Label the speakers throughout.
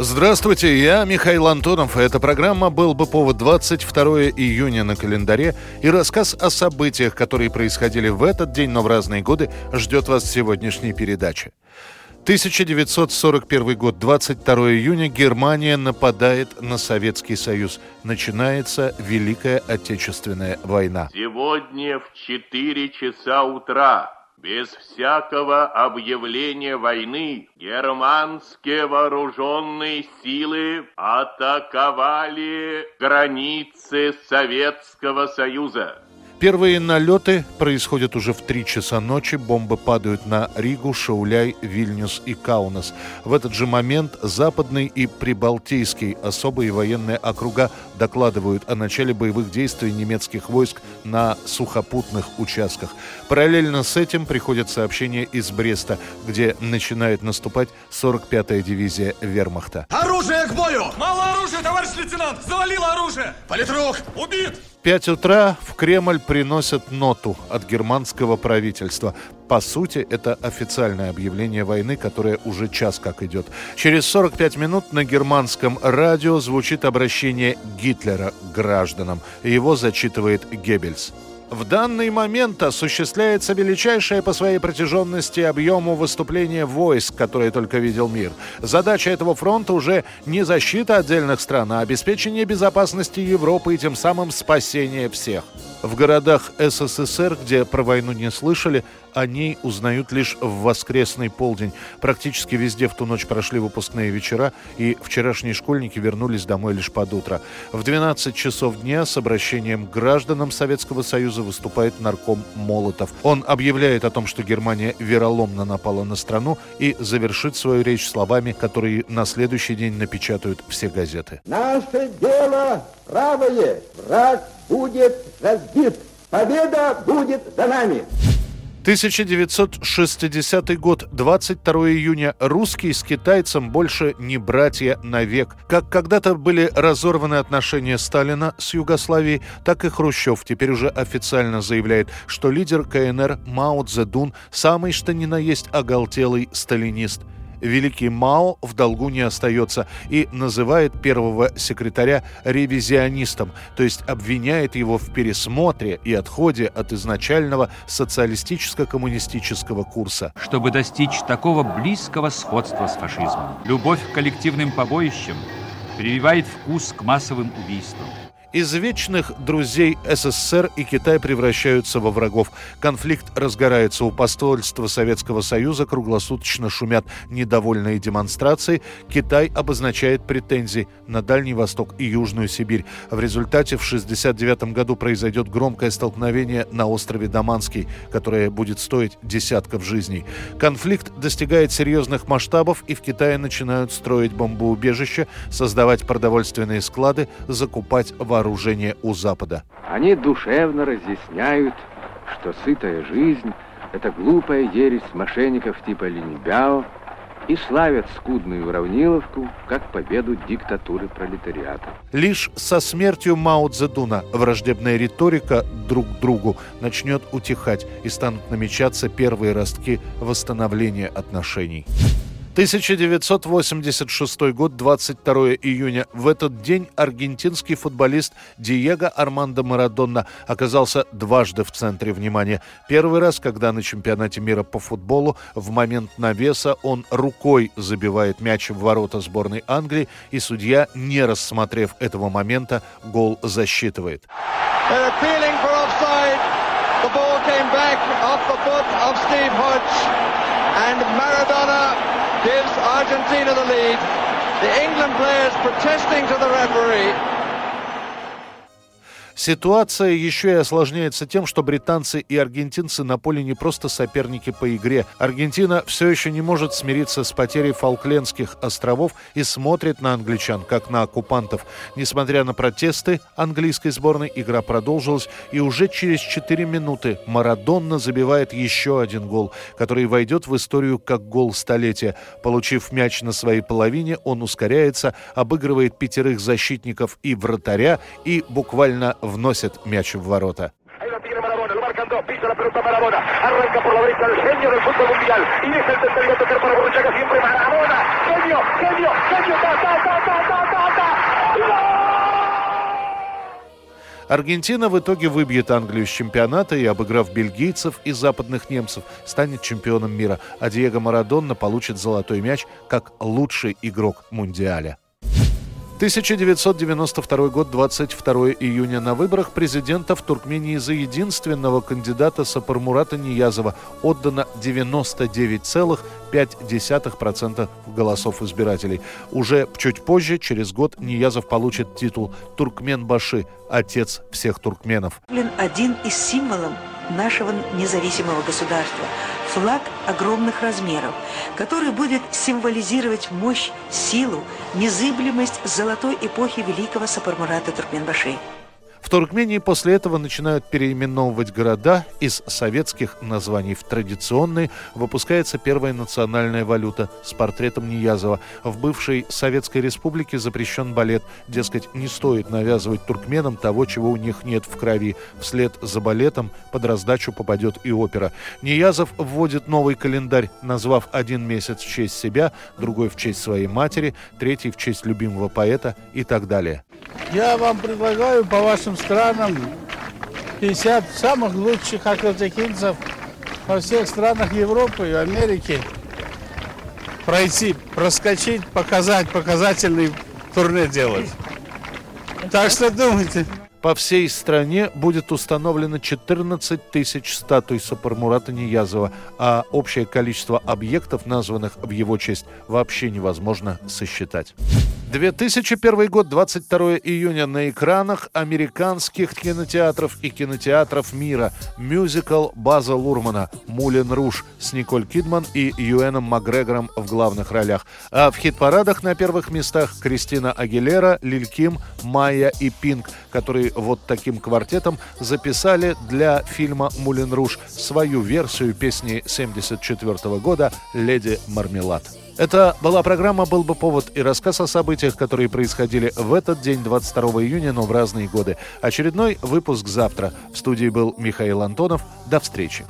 Speaker 1: Здравствуйте, я Михаил Антонов. Эта программа «Был бы повод» 22 июня на календаре. И рассказ о событиях, которые происходили в этот день, но в разные годы, ждет вас в сегодняшней передаче. 1941 год, 22 июня, Германия нападает на Советский Союз. Начинается Великая Отечественная война.
Speaker 2: Сегодня в 4 часа утра, без всякого объявления войны, германские вооруженные силы атаковали границы Советского Союза.
Speaker 1: Первые налеты происходят уже в 3 часа ночи. Бомбы падают на Ригу, Шауляй, Вильнюс и Каунас. В этот же момент Западный и Прибалтийский особые военные округа докладывают о начале боевых действий немецких войск на сухопутных участках. Параллельно с этим приходят сообщения из Бреста, где начинает наступать 45-я дивизия вермахта.
Speaker 3: Оружие к бою!
Speaker 4: Мало оружия, товарищ лейтенант! Завалило оружие!
Speaker 3: Политрук!
Speaker 4: Убит!
Speaker 1: 5 утра в Кремль приносят ноту от германского правительства. По сути, это официальное объявление войны, которое уже час как идет. Через 45 минут на германском радио звучит обращение Гитлера к гражданам. Его зачитывает Геббельс. В данный момент осуществляется величайшее по своей протяженности и объему выступление войск, которые только видел мир. Задача этого фронта уже не защита отдельных стран, а обеспечение безопасности Европы и тем самым спасение всех. В городах СССР, где про войну не слышали, о ней узнают лишь в воскресный полдень. Практически везде в ту ночь прошли выпускные вечера, и вчерашние школьники вернулись домой лишь под утро. В 12 часов дня с обращением к гражданам Советского Союза выступает нарком Молотов. Он объявляет о том, что Германия вероломно напала на страну и завершит свою речь словами, которые на следующий день напечатают все газеты.
Speaker 5: Наше дело правое. Враг будет разбит. Победа будет за нами.
Speaker 1: 1960 год, 22 июня. Русские с китайцем больше не братья навек. Как когда-то были разорваны отношения Сталина с Югославией, так и Хрущев теперь уже официально заявляет, что лидер КНР Мао Цзэдун самый что ни на есть оголтелый сталинист – великий Мао в долгу не остается и называет первого секретаря ревизионистом, то есть обвиняет его в пересмотре и отходе от изначального социалистическо-коммунистического курса.
Speaker 6: чтобы достичь такого близкого сходства с фашизмом. Любовь к коллективным побоищам прививает вкус к массовым убийствам.
Speaker 1: Из вечных друзей СССР и Китай превращаются во врагов. Конфликт разгорается у посольства Советского Союза, круглосуточно шумят недовольные демонстрации. Китай обозначает претензии на Дальний Восток и Южную Сибирь. В результате в 1969 году произойдет громкое столкновение на острове Даманский, которое будет стоить десятков жизней. Конфликт достигает серьезных масштабов, и в Китае начинают строить бомбоубежища, создавать продовольственные склады, закупать вооружение у Запада.
Speaker 7: Они душевно разъясняют, что сытая жизнь – это глупая ересь мошенников типа Линьбяо и славят скудную уравниловку как победу диктатуры пролетариата.
Speaker 1: Лишь со смертью Мао Цзэдуна враждебная риторика друг к другу начнет утихать и станут намечаться первые ростки восстановления отношений. 1986 год, 22 июня. В этот день аргентинский футболист Диего Армандо Марадонна оказался дважды в центре внимания. Первый раз, когда на чемпионате мира по футболу в момент навеса он рукой забивает мяч в ворота сборной Англии, и судья, не рассмотрев этого момента, гол засчитывает.
Speaker 8: And Maradona gives Argentina the lead. The England players protesting to the referee.
Speaker 1: Ситуация еще и осложняется тем, что британцы и аргентинцы на поле не просто соперники по игре. Аргентина все еще не может смириться с потерей Фолклендских островов и смотрит на англичан, как на оккупантов. Несмотря на протесты английской сборной, игра продолжилась, и уже через 4 минуты Марадонна забивает еще один гол, который войдет в историю как гол столетия. Получив мяч на своей половине, он ускоряется, обыгрывает пятерых защитников и вратаря и буквально вносит мяч в ворота. Аргентина в итоге выбьет Англию с чемпионата и, обыграв бельгийцев и западных немцев, станет чемпионом мира, а Диего Марадонна получит золотой мяч как лучший игрок Мундиаля. 1992 год, 22 июня. На выборах президента в Туркмении за единственного кандидата Сапармурата Ниязова отдано 99,5% голосов избирателей. Уже чуть позже, через год, Ниязов получит титул «Туркмен-Баши» – «Отец всех туркменов».
Speaker 3: Один из символов нашего независимого государства – флаг огромных размеров, который будет символизировать мощь, силу, незыблемость золотой эпохи великого Сапармурата Туркменбаши.
Speaker 1: В Туркмении после этого начинают переименовывать города из советских названий в традиционные. Выпускается первая национальная валюта с портретом Ниязова. В бывшей Советской Республике запрещен балет. Дескать, не стоит навязывать туркменам того, чего у них нет в крови. Вслед за балетом под раздачу попадет и опера. Ниязов вводит новый календарь, назвав один месяц в честь себя, другой в честь своей матери, третий в честь любимого поэта и так далее.
Speaker 9: Я вам предлагаю по вашим странам 50 самых лучших акватекинцев во всех странах Европы и Америки пройти, проскочить, показать, показательный турне делать. Так что думайте.
Speaker 1: По всей стране будет установлено 14 тысяч статуй Сапармурата Ниязова, а общее количество объектов, названных в его честь, вообще невозможно сосчитать. 2001 год, 22 июня на экранах американских кинотеатров и кинотеатров мира мюзикл База Лурмана «Мулен Руш» с Николь Кидман и Юэном Макгрегором в главных ролях. А в хит-парадах на первых местах Кристина Агилера, Лиль Ким, Майя и Пинк, которые вот таким квартетом записали для фильма «Мулен Руш» свою версию песни 1974 года «Леди Мармелад». Это была программа «Был бы повод» и рассказ о событиях, которые происходили в этот день, 22 июня, но в разные годы. Очередной выпуск завтра. В студии был Михаил Антонов. До встречи.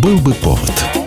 Speaker 10: Был бы повод.